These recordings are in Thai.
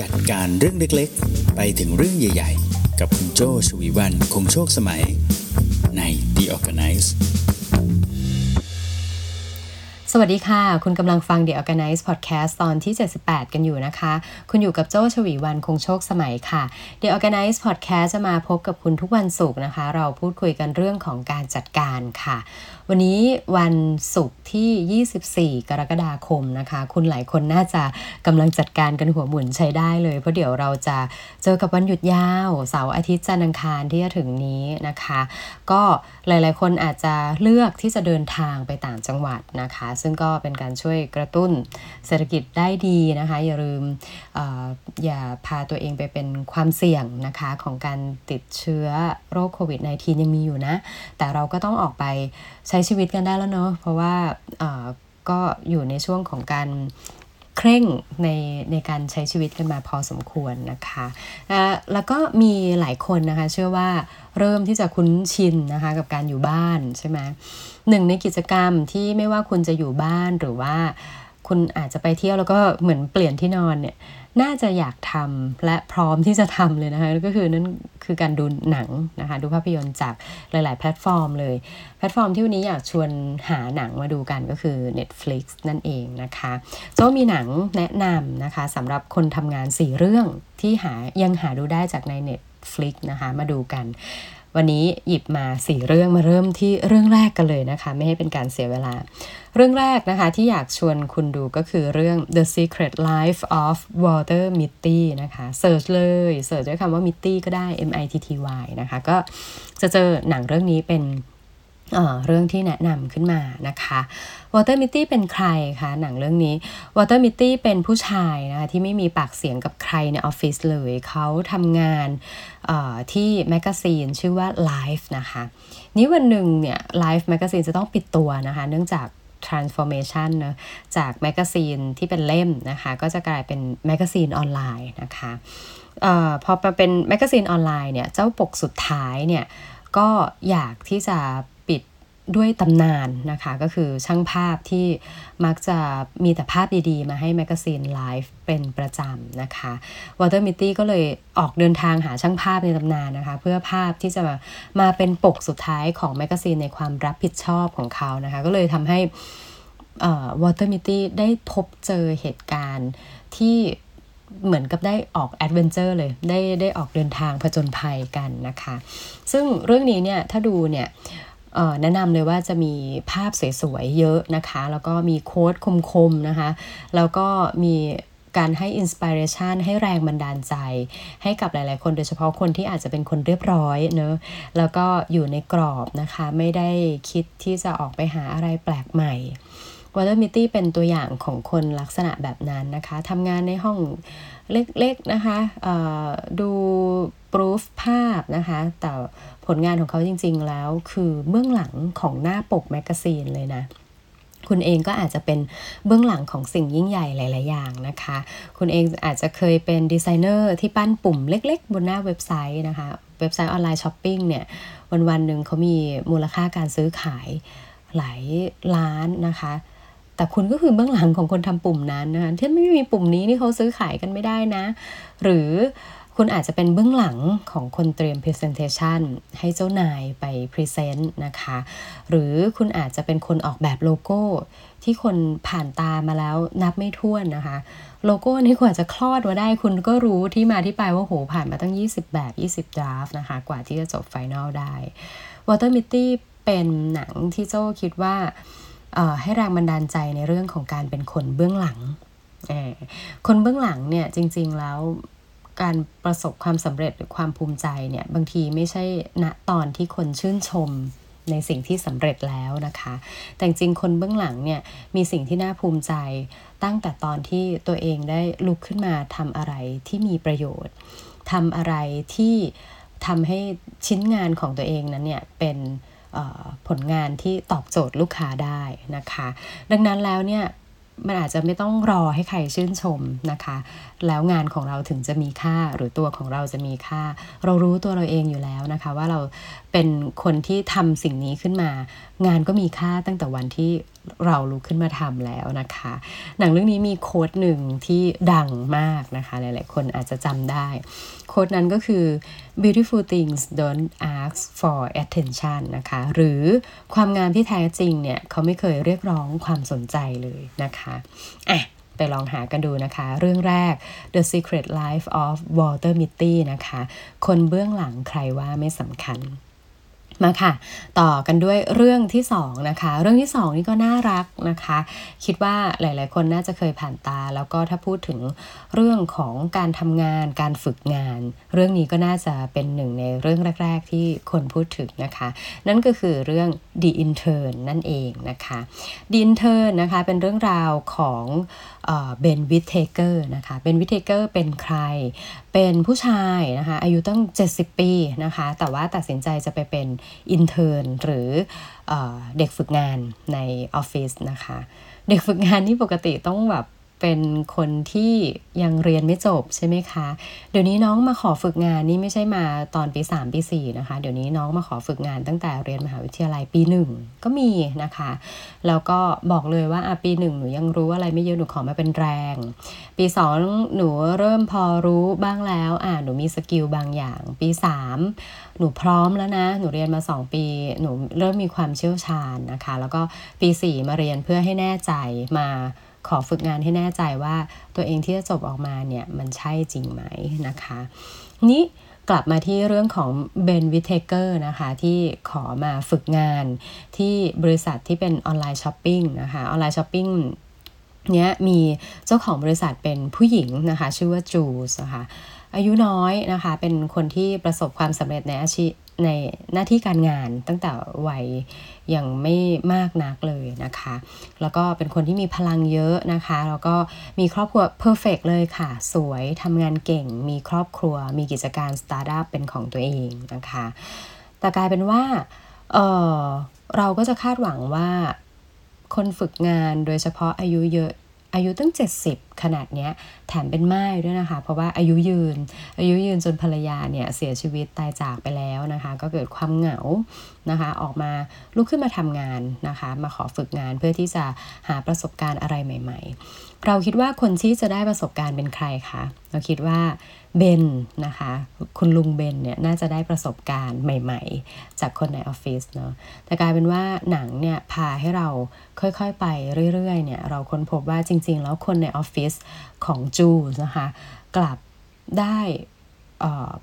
จัดการเรื่องเล็กๆ ไปถึงเรื่องใหญ่ๆ กับคุณโจชวีวันคงโชคสมัยใน The Organize สวัสดีค่ะ คุณกำลังฟัง The Organize Podcast ตอนที่ 78 กันอยู่นะคะ คุณอยู่กับโจ้ชวีวันคงโชคสมัยค่ะ The Organize Podcast จะมาพบกับคุณทุกวันศุกร์นะคะ เราพูดคุยกันเรื่องของการจัดการค่ะ วันนี้วันศุกร์ที่ 24 กรกฎาคมนะคะ คุณหลายคนน่าจะกำลังจัดการกันหัวหมุนใช้ได้เลย เพราะเดี๋ยวเราจะเจอกับวันหยุดยาวเสาร์อาทิตย์จันทร์อังคารที่จะถึงนี้นะคะ ก็หลายๆ คนอาจจะเลือกที่จะเดินทางไปต่างจังหวัดนะคะ ซึ่งก็เป็นการช่วยกระตุ้นเศรษฐกิจได้ดีนะคะ อย่าลืมออย่าพาตัวเองไปเป็นความเสี่ยงนะคะของการติดเชื้อโรคโควิด -19 ยังมีอยู่นะ แต่เราก็ต้องออกไปใช้ชีวิตกันได้แล้วเนาะเพราะว่าก็อยู่ในช่วงของการเคร่งในในการใช้ชีวิตกันมาพอสมควรนะคะแล้วก็มีหลายคนนะคะเชื่อว่าเริ่มที่จะคุ้นชินนะคะกับการอยู่บ้านใช่ไหมหนึ่งในกิจกรรมที่ไม่ว่าคุณจะอยู่บ้านหรือว่า คุณอาจจะไปเที่ยวแล้วก็เหมือนเปลี่ยนที่นอนเนี่ยน่าจะอยากทำและพร้อมที่จะทำเลยนะคะก็คือนั่นคือการดูหนังนะคะดูภาพยนตร์จากหลาย ๆ แพลตฟอร์มเลย แพลตฟอร์มที่วันนี้อยากชวนหาหนังมาดูกันก็คือ Netflix นั่นเองนะคะโจมีหนังแนะนำนะคะสำหรับคนทำงาน 4 เรื่องที่หายังหาดูได้จากใน Netflix นะคะมาดูกัน วันนี้หยิบมาสี่เรื่องมาเริ่มที่เรื่องแรกกันเลยนะคะ ไม่ให้เป็นการเสียเวลา เรื่องแรกนะคะที่อยากชวนคุณดูก็คือเรื่อง The Secret Life of Walter Mitty นะคะ search เลย search ด้วยคำว่า Mitty ก็ได้ M I T T Y นะคะ ก็จะเจอหนังเรื่องนี้เป็น เรื่องที่แนะนำขึ้นมานะคะ Walter Mitty เป็นใครคะหนังเรื่องนี้ Walter Mitty เป็นผู้ชายนะคะที่ไม่มีปากเสียงกับใครในออฟฟิศเลยเขาทำงานที่ magazine ชื่อว่า Life นะคะนี้วันหนึ่งเนี่ย Life แมกกาซีนจะต้องปิดตัวนะคะ เนื่องจาก transformation นะจาก magazine ที่เป็นเล่มนะคะ ก็จะกลายเป็น magazine ออนไลน์นะคะอพอมาเป็น magazine ออนไลน์เนี่ย เจ้าปกสุดท้ายเนี่ย ก็อยากที่จะ ด้วยตำนานนะคะ ก็คือช่างภาพที่มักจะมีแต่ภาพดีๆ มาให้ magazine Life เป็นประจำนะคะ Walter Mitty ก็เลยออกเดินทางหาช่างภาพในตำนานนะคะ เพื่อภาพที่จะมามาเป็นปกสุดท้ายของ magazine ในความรับผิดชอบของเขานะคะ ก็เลยทำให้ Walter Mitty ได้พบเจอเหตุการณ์ที่เหมือนกับได้ออก adventure เลยได้ได้ออกเดินทางผจญภัยกันนะคะ ซึ่งเรื่องนี้เนี่ยถ้าดูเนี่ย แนะนำเลยว่าจะมีภาพสวยๆเยอะนะคะ แล้วก็มี quote คมๆนะคะ แล้วก็มีการให้ inspiration ให้แรงบันดาลใจ ให้กับหลายๆ คนโดยเฉพาะคนที่อาจจะเป็นคนเรียบร้อยเนอะแล้วก็อยู่ในกรอบนะคะ ไม่ได้คิดที่จะออกไปหาอะไรแปลกใหม่ Walter Mitty เป็นตัวอย่างของคนลักษณะแบบนั้นนะคะทำงานในห้องเล็กๆนะคะดู proof ภาพนะคะ แต่ผลงานของเขาจริงๆแล้วคือเบื้องหลังของหน้าปก magazine เลยนะคุณเองก็อาจจะเป็นเบื้องหลังของสิ่งยิ่งใหญ่หลาย ๆ อย่างนะคะ คุณเองอาจจะเคยเป็นดีไซเนอร์ที่ปั้นปุ่มเล็ก ๆ บนหน้าเว็บไซต์นะคะ เว็บไซต์ online shopping เนี่ย วัน ๆ หนึ่งเขามีมูลค่าการซื้อขายหลายล้านนะคะ แต่คุณก็คือเบื้องหลังของคนทำปุ่มนั้นนะคะที่ไม่มีปุ่มนี้นี่เขาซื้อขายกันไม่ได้นะ หรือคุณอาจจะเป็นเบื้องหลังของคนเตรียม Presentation ให้เจ้านายไป Present นะคะ หรือคุณอาจจะเป็นคนออกแบบโลโก้ ที่คนผ่านตามาแล้วนับไม่ถ้วนนะคะ โลโก้นี้กว่าจะคลอดมาได้คุณก็รู้ที่มาที่ไปว่าโหผ่านมาตั้ง 20 แบบ 20 draft นะคะ กว่าที่จะจบไฟแนลได้ Water Mitty เป็นหนังที่โจ้คิดว่า ให้แรงบันดาลใจในเรื่องของการเป็นคนเบื้องหลัง คนเบื้องหลังเนี่ยจริง ๆแล้วการประสบความสำเร็จหรือความภูมิใจเนี่ยบางทีไม่ใช่ณตอนที่คนชื่นชมในสิ่งที่สำเร็จแล้วนะคะ แต่จริงคนเบื้องหลังเนี่ยมีสิ่งที่น่าภูมิใจ ตั้งแต่ตอนที่ตัวเองได้ลุกขึ้นมาทำอะไรที่มีประโยชน์ทำอะไรที่ทำให้ชิ้นงานของตัวเองนั้นเนี่ยเป็น ผลงานที่ตอบโจทย์ลูกค้าได้นะคะ ดังนั้นแล้วเนี่ยมันอาจจะไม่ต้องรอให้ใครชื่นชมนะคะ แล้วงานของเราถึงจะมีค่าหรือตัวของเราจะมีค่า เรารู้ตัวเราเองอยู่แล้วนะคะ ว่าเราเป็นคนที่ทำสิ่งนี้ขึ้นมา งานก็มีค่าตั้งแต่วันที่ เราลุกขึ้นมาทำแล้วนะคะ หนังเรื่องนี้มีโค้ดหนึ่งที่ดังมากนะคะ หลาย ๆ คนอาจจะจำได้ โค้ดนั้นก็คือ beautiful things don't ask for attention นะคะ หรือความงามที่แท้จริงเนี่ยเขาไม่เคยเรียกร้องความสนใจเลยนะคะอะไปลองหากันดูนะคะ เรื่องแรก The Secret Life of Walter Mitty นะคะ คนเบื้องหลังใครว่าไม่สำคัญ มาค่ะ ต่อกันด้วยเรื่องที่2นะคะ เรื่องที่ 2 นี่ก็น่ารักนะคะ คิดว่าหลายๆ คนน่าจะเคยผ่านตา แล้วก็ถ้าพูดถึงเรื่องของการทำงาน การฝึกงาน เรื่องนี้ก็น่าจะเป็นหนึ่งในเรื่องแรก ๆ ที่คนพูดถึงนะคะ นั่นก็คือเรื่อง The Intern นั่นเองนะคะ The Intern นะคะเป็นเรื่องราวของ Ben Whittaker นะคะ Ben Whittaker เป็นใครเป็นผู้ชายนะคะ อายุตั้ง 70 ปีนะคะ แต่ว่าตัดสินใจจะไปเป็น intern หรือเอเด็กฝึกงานในออฟฟิศนะคะ เด็กฝึกงานนี่ปกติต้องแบบ เป็นคนที่ยังเรียนไม่จบใช่ไหมคะ เดี๋ยวนี้น้องมาขอฝึกงานนี่ไม่ใช่มาตอนปี3ปี4นะคะ เดี๋ยวนี้น้องมาขอฝึกงานตั้งแต่เรียนมหาวิทยาลัยปีหนึ่งก็มีนะคะ แล้วก็บอกเลยว่าปีหนึ่งหนูยังรู้อะไรไม่เยอะหนูขอมาเป็นแรง ปีสองหนูเริ่มพอรู้บ้างแล้วอ่าหนูมีสกิลบางอย่าง ปีสามหนูพร้อมแล้วนะ หนูเรียนมา 2 ปี หนูเริ่มมีความเชี่ยวชาญนะคะ แล้วก็ปี 4 มาเรียนเพื่อให้แน่ใจมา ขอฝึกงานให้แน่ใจว่าตัวเองที่จะจบออกมาเนี่ยมันใช่จริงไหมนะคะ นี้กลับมาที่เรื่องของBen Whittaker นะคะที่ขอมาฝึกงานที่บริษัทที่เป็น online shopping นะคะ online shopping เนี้ยมีเจ้าของบริษัทเป็นผู้หญิงนะคะชื่อว่าจูสนะคะอายุน้อยนะคะเป็นคนที่ประสบความสำเร็จในอาชีพในหน้าที่การงานตั้งแต่วัย อย่างไม่มากนักเลยนะคะ แล้วก็เป็นคนที่มีพลังเยอะนะคะ แล้วก็มีครอบครัว perfect เลยค่ะ สวยทำงานเก่ง มีครอบครัว มีกิจการสตาร์ทอัพเป็นของตัวเองนะคะ แต่กลายเป็นว่าเเราก็จะคาดหวังว่าคนฝึกงานโดยเฉพาะอายุเยอะ อายุตั้ง 70 ขนาดเนี้ยแถมเป็นไม้ด้วยนะคะ เพราะว่าอายุยืน อายุยืนจนภรรยาเนี่ยเสียชีวิตตายจากไปแล้วนะคะ ก็เกิดความเหงานะคะ ออกมาลุกขึ้นมาทำงานนะคะ มาขอฝึกงานเพื่อที่จะหาประสบการณ์อะไรใหม่ ๆ เราคิดว่าคนที่จะได้ประสบการณ์เป็นใครคะเราคิดว่า เบนนะคะ คุณลุงเบนเนี่ยน่าจะได้ประสบการณ์ใหม่ ๆ จากคนในออฟฟิศเนาะแต่กลายเป็นว่าหนังเนี่ยพาให้เราค่อยๆไปเรื่อยๆเนี่ยเราค้นพบว่าจริง ๆ แล้วคนในออฟฟิศของจูนะคะ กลับได้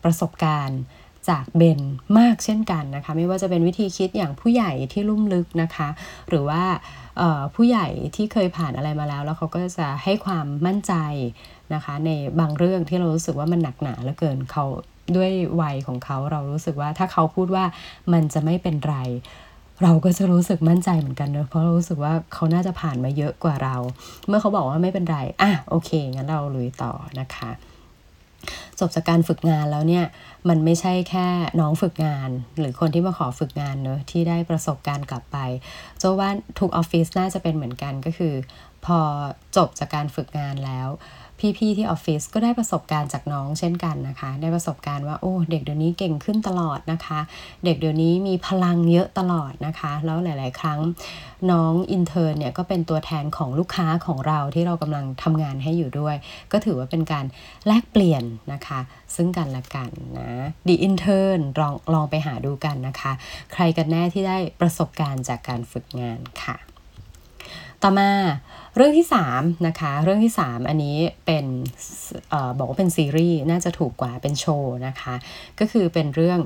ประสบการณ์ จากเบนมากเช่นกันนะคะ ไม่ว่าจะเป็นวิธีคิดอย่างผู้ใหญ่ที่ลุ่มลึกนะคะ หรือว่าผู้ใหญ่ที่เคยผ่านอะไรมาแล้ว แล้วเขาก็จะให้ความมั่นใจนะคะ ในบางเรื่องที่เรารู้สึกว่ามันหนักหนาเหลือเกินเขาด้วยวัยของเขาเรารู้สึกว่าถ้าเขาพูดว่ามันจะไม่เป็นไร เราก็จะรู้สึกมั่นใจเหมือนกันเนอะเพราะรู้สึกว่าเขาน่าจะผ่านมาเยอะกว่าเรา เมื่อเขาบอกว่าไม่เป็นไรอะโอเคงั้นเราลุยต่อนะคะ จบจากการฝึกงานแล้วเนี่ยมันไม่ใช่แค่น้องฝึกงาน หรือคนที่มาขอฝึกงานเนอะที่ได้ประสบการณ์กลับไปโจว่าทุกออฟฟิศน่าจะเป็นเหมือนกันก็คือ พอจบจากการฝึกงานแล้ว พี่ๆที่ออฟฟิศก็ได้ประสบการณ์จากน้องเช่นกันนะคะ ได้ประสบการณ์ว่าโอ้เด็กเดี๋ยวนี้เก่งขึ้นตลอดนะคะ เด็กเดี๋ยวนี้มีพลังเยอะตลอดนะคะ แล้วหลาย ๆ ครั้งน้อง intern เนี่ยก็เป็นตัวแทนของลูกค้าของเราที่เรากำลังทำงานให้อยู่ด้วย ก็ถือว่าเป็นการแลกเปลี่ยนนะคะ ซึ่งกันและกันนะ The Intern ลองลองไปหาดูกันนะคะ ใครกันแน่ที่ได้ประสบการณ์จากการฝึกงานค่ะ ต่อมาเรื่องที่3นะคะ เรื่องที่ 3 อันนี้เป็นออบอกว่าเป็นซีรีส์น่าจะถูกกว่าเป็นโชว์นะคะ ก็คือเป็นเรื่อง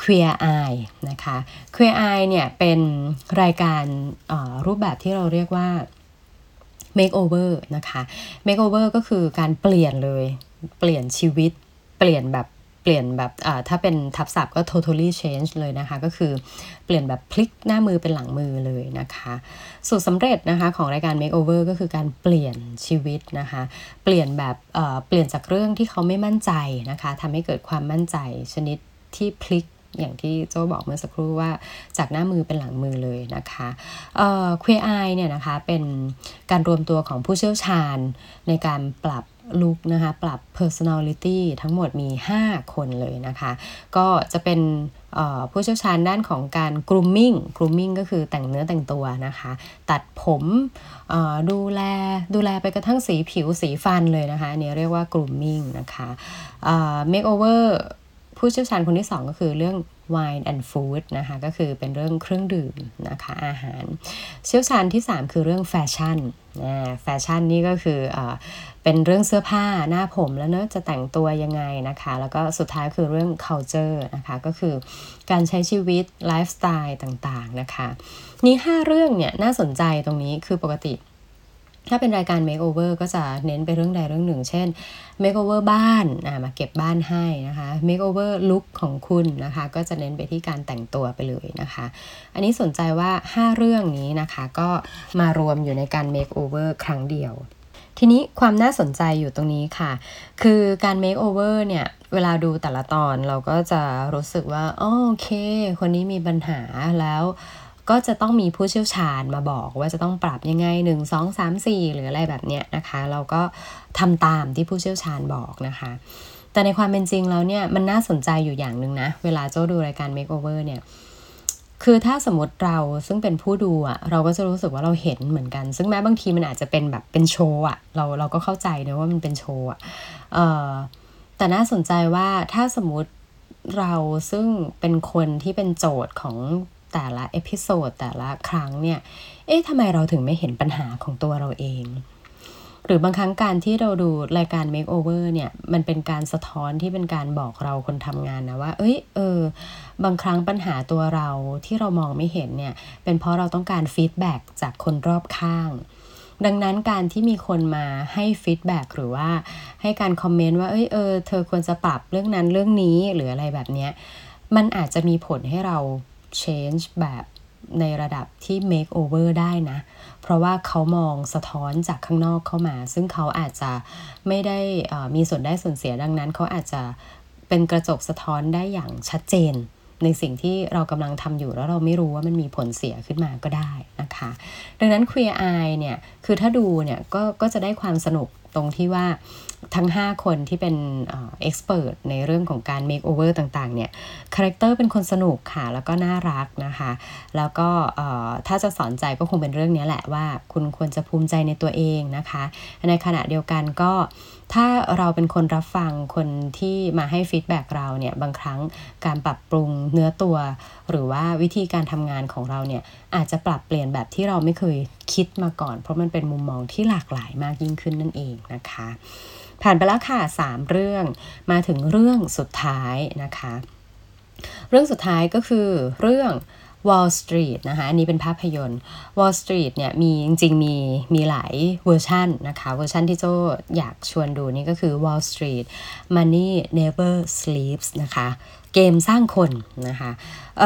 Queer Eye นะคะ Queer Eye เนี่ยเป็นรายการรูปแบบที่เราเรียกว่า makeover นะคะ makeover ก็คือการเปลี่ยนเลย เปลี่ยนชีวิต เปลี่ยนแบบ เปลี่ยนแบบถ้าเป็นทับศัพท์ก็ totally change เลยนะคะ ก็คือเปลี่ยนแบบพลิกหน้ามือเป็นหลังมือเลยนะคะ สูตรสำเร็จนะคะของรายการ makeover ก็คือการเปลี่ยนชีวิตนะคะ เปลี่ยนแบบเปลี่ยนจากเรื่องที่เขาไม่มั่นใจนะคะทำให้เกิดความมั่นใจชนิดที่พลิกอย่างที่โจบอกเมื่อสักครู่ว่าจากหน้ามือเป็นหลังมือเลยนะคะเอ่อ Queer Eye เนี่ยนะคะเป็นการรวมตัวของผู้เชี่ยวชาญในการปรับ ลุกนะคะ ปรับ personality ทั้งหมดมี 5 คนเลยนะคะ ก็จะเป็นผู้เชี่ยวชาญด้านของการ grooming grooming ก็คือแต่งเนื้อแต่งตัวนะคะ ตัดผมดูแลดูแลไปกระทั่งสีผิวสีฟันเลยนะคะนี่เรียกว่า grooming นะคะ makeover ผู้เชี่ยวชาญคนที่ 2 ก็คือเรื่อง wine and food นะคะก็คือเป็นเรื่องเครื่องดื่มนะคะอาหาร เชี่ยวชาญที่ 3 คือเรื่องแฟชั่นแฟชั่นนี่ก็คืออเป็นเรื่องเสื้อผ้าหน้าผมแล้วเนอะจะแต่งตัวยังไงนะคะ แล้วก็สุดท้ายคือเรื่อง culture นะคะก็คือการใช้ชีวิตไลฟ์สไตล์ต่างๆนะคะ นี่5เรื่องเนี่ยน่าสนใจตรงนี้คือปกติ ถ้าเป็นรายการ makeover ก็จะเน้นไปเรื่องใดเรื่องหนึ่ง เช่น makeover บ้านมาเก็บบ้านให้นะคะ makeover look ของคุณนะคะ ก็จะเน้นไปที่การแต่งตัวไปเลยนะคะ อันนี้สนใจว่า 5 เรื่องนี้นะคะ ก็มารวมอยู่ในการ makeover ครั้งเดียว ทีนี้ความน่าสนใจอยู่ตรงนี้ค่ะ คือการ makeover เนี่ยเวลาดูแต่ละตอนเราก็จะรู้สึกว่าโอเค คนนี้มีปัญหาแล้ว ก็จะต้องมีผู้เชี่ยวชาญมาบอกว่าจะต้องปรับยังไง 1 2 3 4 หรืออะไรแบบเนี้ยนะคะ เราก็ทำตามที่ผู้เชี่ยวชาญบอกนะคะ แต่ในความเป็นจริงแล้วเนี่ยมันน่าสนใจอยู่อย่างหนึ่งนะ เวลาโจ้ดูรายการ Makeover เนี่ยคือถ้าสมมติเราซึ่งเป็นผู้ดูอะเราก็จะรู้สึกว่าเราเห็นเหมือนกัน ซึ่งแม้บางทีมันอาจจะเป็นแบบเป็นโชว์อะเราเราก็เข้าใจนะว่ามันเป็นโชว์อะเออแต่น่าสนใจว่าถ้าสมมติเราซึ่งเป็นคนที่เป็นโจทย์ของ แต่ละ episode แต่ละครั้งเนี่ย เอ๊ะทำไมเราถึงไม่เห็นปัญหาของตัวเราเอง หรือบางครั้งการที่เราดูรายการ Makeover เนี่ย มันเป็นการสะท้อนที่เป็นการบอกเราคนทำงานนะว่า เอ้ย เออ บางครั้งปัญหาตัวเราที่เรามองไม่เห็นเนี่ย เป็นเพราะเราต้องการ feedback จากคนรอบข้างดังนั้นการที่มีคนมาให้ feedback หรือว่าให้การคอมเมนต์ว่า เอ้ยเออ เธอควรจะปรับเรื่องนั้นเรื่องนี้หรืออะไรแบบเนี้ย มันอาจจะมีผลให้เรา change แบบในระดับที่ make over ได้นะ เพราะว่าเขามองสะท้อนจากข้างนอกเข้ามา ซึ่งเขาอาจจะไม่ได้มีส่วนได้ส่วนเสียดังนั้น เขาอาจจะเป็นกระจกสะท้อนได้อย่างชัดเจน ในสิ่งที่เรากำลังทำอยู่แล้วเราไม่รู้ว่ามันมีผลเสียขึ้นมาก็ได้นะคะ ดังนั้น Queer Eye เนี่ย คือถ้าดูเนี่ยก็ก็จะได้ความสนุกตรงที่ว่า ทั้ง 5 คนที่เป็น expert ในเรื่องของการ make over ต่างๆเนี่ย character เป็นคนสนุกค่ะแล้วก็น่ารักนะคะ แล้วก็ถ้าจะสอนใจก็คงเป็นเรื่องนี้แหละว่า คุณควรจะภูมิใจในตัวเองนะคะ ในขณะเดียวกันก็ถ้าเราเป็นคนรับฟังคนที่มาให้ฟีดแบ็กเราเนี่ยบางครั้งการปรับปรุงเนื้อตัว หรือว่าวิธีการทำงานของเราเนี่ยอาจจะปรับเปลี่ยนแบบที่เราไม่เคยคิดมาก่อน เพราะมันเป็นมุมมองที่หลากหลายมากยิ่งขึ้นนั่นเองนะคะ ผ่านไปแล้วค่ะ 3 เรื่องมาถึงเรื่องสุดท้ายนะคะ เรื่องสุดท้ายก็คือเรื่อง Wall Street นะคะอันนี้เป็นภาพยนตร์ Wall Street เนี่ยมีจริงๆมีมีหลายเวอร์ชันนะคะเวอร์ชันที่โจอยากชวนดูนี่ก็คือ Wall Street Money Never Sleeps นะคะเกมสร้างคนนะคะเ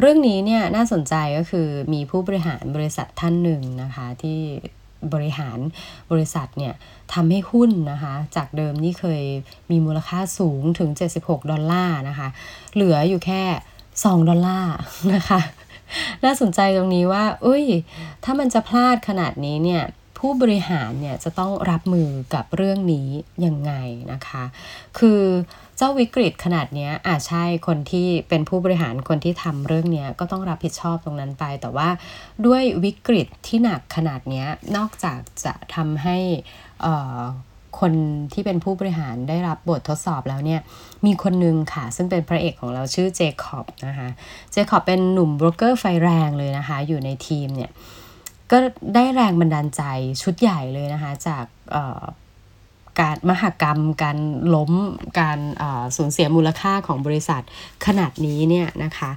เรื่องนี้เนี่ยน่าสนใจก็คือมีผู้บริหารบริษัทท่านหนึ่งนะคะที่บริหารบริษัทเนี่ยทำให้หุ้นนะคะ จากเดิมนี่เคยมีมูลค่าสูงถึง 76 ดอลลาร์นะคะ เหลืออยู่แค่ 2 ดอลลาร์นะคะ น่าสนใจตรงนี้ว่าอุ้ย ถ้ามันจะพลาดขนาดนี้เนี่ยผู้บริหารเนี่ยจะต้องรับมือกับเรื่องนี้ยังไงนะคะ คือเจ้าวิกฤตขนาดนี้อาจใช่คนที่เป็นผู้บริหารคนที่ทำเรื่องนี้ก็ต้องรับผิดชอบตรงนั้นไป แต่ว่าด้วยวิกฤตที่หนักขนาดนี้นอกจากจะทำให้ คนที่เป็นผู้บริหารได้รับบททดสอบแล้วเนี่ย มีคนนึงค่ะ ซึ่งเป็นพระเอกของเราชื่อเจคอบนะคะ เจคอบเป็นหนุ่มโบรกเกอร์ไฟแรงเลยนะคะ อยู่ในทีมเนี่ย ก็ได้แรงบันดาลใจชุดใหญ่เลยนะคะ จากการมหกรรม การล้มการสูญเสียมูลค่าของบริษัทขนาดนี้เนี่ยนะคะ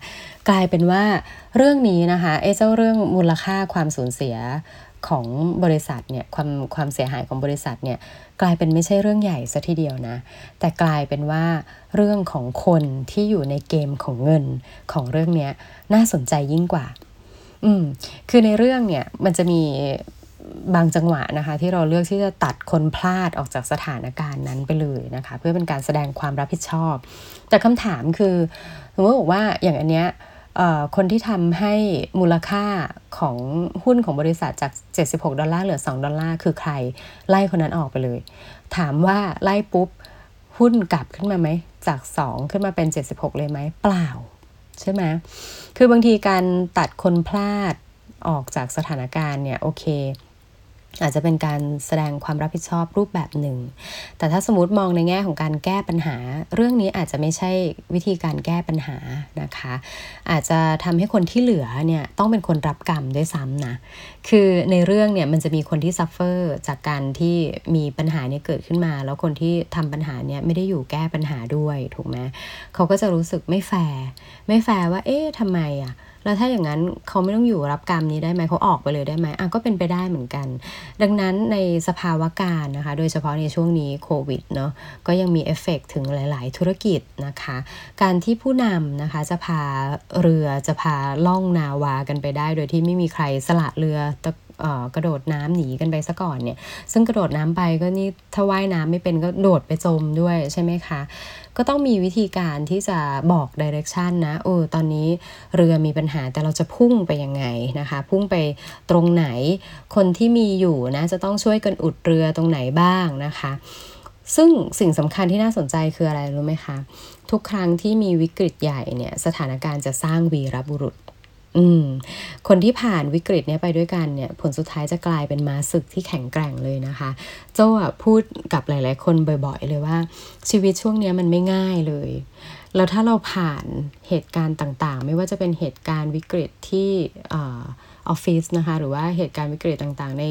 กลายเป็นว่าเรื่องนี้นะคะไอ้เจ้าเรื่องมูลค่าความสูญเสีย ของบริษัทเนี่ยความความเสียหายของบริษัทเนี่ยกลายเป็นไม่ใช่เรื่องใหญ่ซะทีเดียวนะ แต่กลายเป็นว่าเรื่องของคนที่อยู่ในเกมของเงินของเรื่องนี้น่าสนใจยิ่งกว่า อืมคือในเรื่องเนี่ยมันจะมีบางจังหวะนะคะที่เราเลือกที่จะตัดคนพลาดออกจากสถานการณ์นั้นไปเลยนะคะ เพื่อเป็นการแสดงความรับผิดชอบ แต่คำถามคือสมมติบอกว่าอย่างอันเนี้ย คนที่ทำให้มูลค่าของหุ้นของบริษัทจาก 76 ดอลลาร์เหลือ 2 ดอลลาร์คือใคร ไล่คนนั้นออกไปเลย ถามว่าไล่ปุ๊บ หุ้นกลับขึ้นมาไหม จาก 2 ขึ้นมาเป็น 76 เลยไหม เปล่า ใช่ไหม คือบางทีการตัดคนพลาดออกจากสถานการณ์เนี่ย โอเค อาจจะเป็นการแสดงความรับผิดชอบรูปแบบหนึ่ง แต่ถ้าสมมติมองในแง่ของการแก้ปัญหา เรื่องนี้อาจจะไม่ใช่วิธีการแก้ปัญหานะคะ อาจจะทำให้คนที่เหลือเนี่ยต้องเป็นคนรับกรรมด้วยซ้ำนะ คือในเรื่องเนี่ยมันจะมีคนที่ suffer จากการที่มีปัญหาเนี่ยเกิดขึ้นมา แล้วคนที่ทำปัญหาเนี่ยไม่ได้อยู่แก้ปัญหาด้วยถูกไหมเขาก็จะรู้สึกไม่แฟร์ ไม่แฟร์ว่า เอ๊ะทำไมอะ แล้วถ้าอย่างนั้นเขาไม่ต้องอยู่รับกรรมนี้ได้ไหมเขาออกไปเลยได้ไหมอะก็เป็นไปได้เหมือนกัน ดังนั้นในสภาวะการนะคะ โดยเฉพาะในช่วงนี้โควิดเนาะก็ยังมีเอฟเฟกถึงหลาย ๆ ธุรกิจนะคะ การที่ผู้นำนะคะจะพาเรือจะพาล่องนาวากันไปได้ โดยที่ไม่มีใครสละเรือตะกระโดดน้ำหนีกันไปซะก่อนเนี่ย ซึ่งกระโดดน้ำไปก็นี่ถ้าว่ายน้ำไม่เป็นก็โดดไปจมด้วยใช่ไหมคะ ก็ต้องมีวิธีการที่จะบอกดิเรกชันนะโอ้ตอนนี้เรือมีปัญหาแต่เราจะพุ่งไปยังไงนะคะ พุ่งไปตรงไหนคนที่มีอยู่นะจะต้องช่วยกันอุดเรือตรงไหนบ้างนะคะ ซึ่งสิ่งสำคัญที่น่าสนใจคืออะไรรู้ไหมคะ ทุกครั้งที่มีวิกฤตใหญ่เนี่ยสถานการณ์จะสร้างวีรบุรุษ อืม คนที่ผ่านวิกฤตเนี้ยไปด้วยกันเนี่ย ผลสุดท้ายจะกลายเป็นม้าศึกที่แข็งแกร่งเลยนะคะ เจ้าพูดกับหลาย ๆ คนบ่อย ๆ เลยว่า ชีวิตช่วงนี้มันไม่ง่ายเลย แล้วถ้าเราผ่านเหตุการณ์ต่าง ๆ ไม่ว่าจะเป็นเหตุการณ์วิกฤตที่ ออฟฟิศนะคะ หรือว่าเหตุการณ์วิกฤตต่างๆ ใน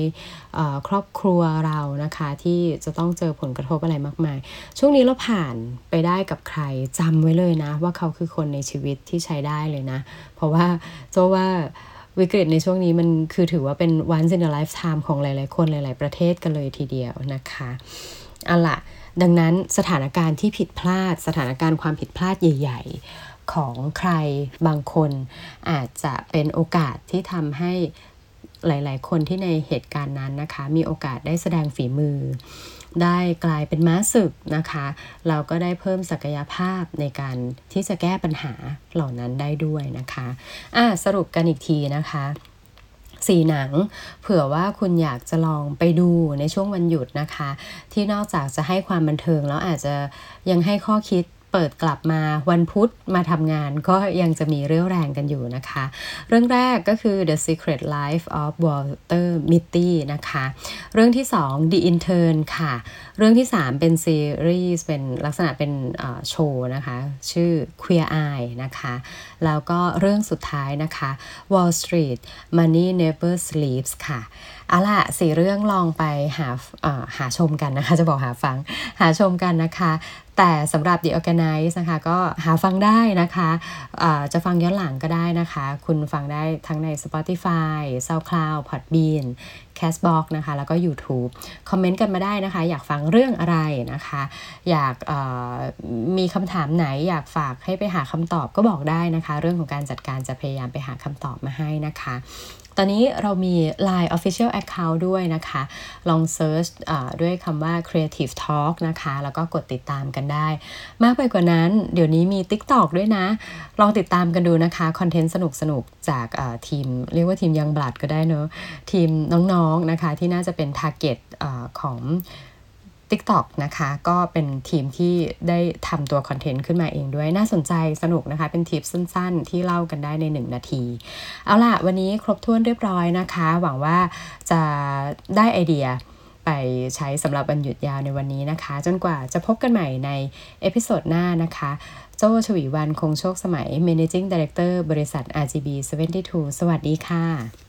ครอบครัวเรานะคะ ที่จะต้องเจอผลกระทบอะไรมากมาย ช่วงนี้เราผ่านไปได้กับใครจำไว้เลยนะ ว่าเขาคือคนในชีวิตที่ใช้ได้เลยนะ เพราะว่าโจว่าวิกฤตในช่วงนี้มันคือถือว่าเป็น once in a lifetime ของหลาย ๆ คนหลาย ๆ ประเทศกันเลยทีเดียวนะคะเอาล่ะดังนั้นสถานการณ์ที่ผิดพลาด สถานการณ์ความผิดพลาดใหญ่ ๆ ของใครบางคน อาจจะเป็นโอกาสที่ทำให้หลาย ๆ คนที่ในเหตุการณ์นั้นนะคะ มีโอกาสได้แสดงฝีมือ ได้กลายเป็นม้าศึกนะคะ เราก็ได้เพิ่มศักยภาพในการที่จะแก้ปัญหาเหล่านั้นได้ด้วยนะคะอะสรุปกันอีกทีนะคะสี่หนัง เผื่อว่าคุณอยากจะลองไปดูในช่วงวันหยุดนะคะ ที่นอกจากจะให้ความบันเทิงแล้วอาจจะยังให้ข้อคิด เปิดกลับมาวันพุธมาทำงานก็ยังจะมีเรี่ยวแรงกันอยู่นะคะ เรื่องแรกก็คือ The Secret Life of Walter Mitty นะคะ เรื่องที่ 2 The Intern ค่ะ เรื่องที่ 3 เป็นซีรีส์เป็นลักษณะเป็นโชว์นะคะ ชื่อ Queer Eye นะคะ แล้วก็เรื่องสุดท้ายนะคะ Wall Street Money Never Sleeps ค่ะเอาล่ะสี่เรื่องลองไปหาหาชมกันนะคะ จะบอกหาฟังหาชมกันนะคะ แต่สำหรับ The Organize นะคะก็หาฟังได้นะคะะจะฟังย้อนหลังก็ได้นะคะ คุณฟังได้ทั้งใน Spotify SoundCloud Podbean Castbox นะคะ แล้วก็ YouTube คอมเมนต์กันมาได้นะคะ อยากฟังเรื่องอะไรนะคะ อยากมีคำถามไหนอยากฝากให้ไปหาคำตอบก็บอกได้นะคะ เรื่องของการจัดการจะพยายามไปหาคำตอบมาให้นะคะตอนนี้เรามี Line Official Account ด้วยนะคะ ลอง search ด้วยคำว่า Creative Talk นะคะ แล้วก็กดติดตามกันได้ มากไปกว่านั้น เดี๋ยวนี้มี TikTok ด้วยนะ ลองติดตามกันดูนะคะ content สนุกๆจากทีม เรียกว่าทีม young blood ก็ได้เนอะทีมน้องๆนะคะที่น่าจะเป็น Target ของ TikTok นะคะ ก็เป็นทีมที่ได้ทำตัว content ขึ้นมาเองด้วยน่าสนใจสนุกนะคะ เป็นทิปสั้นๆ ที่เล่ากันได้ใน 1 นาที เอาล่ะ วันนี้ครบถ้วนเรียบร้อยนะคะ หวังว่าจะได้ไอเดีย ไปใช้สำหรับวันหยุดยาวในวันนี้นะคะ จนกว่าจะพบกันใหม่ใน episode หน้านะคะ โจ้ ฉวีวรรณ คงโชคสมัย Managing Director บริษัท RGB 72 สวัสดีค่ะ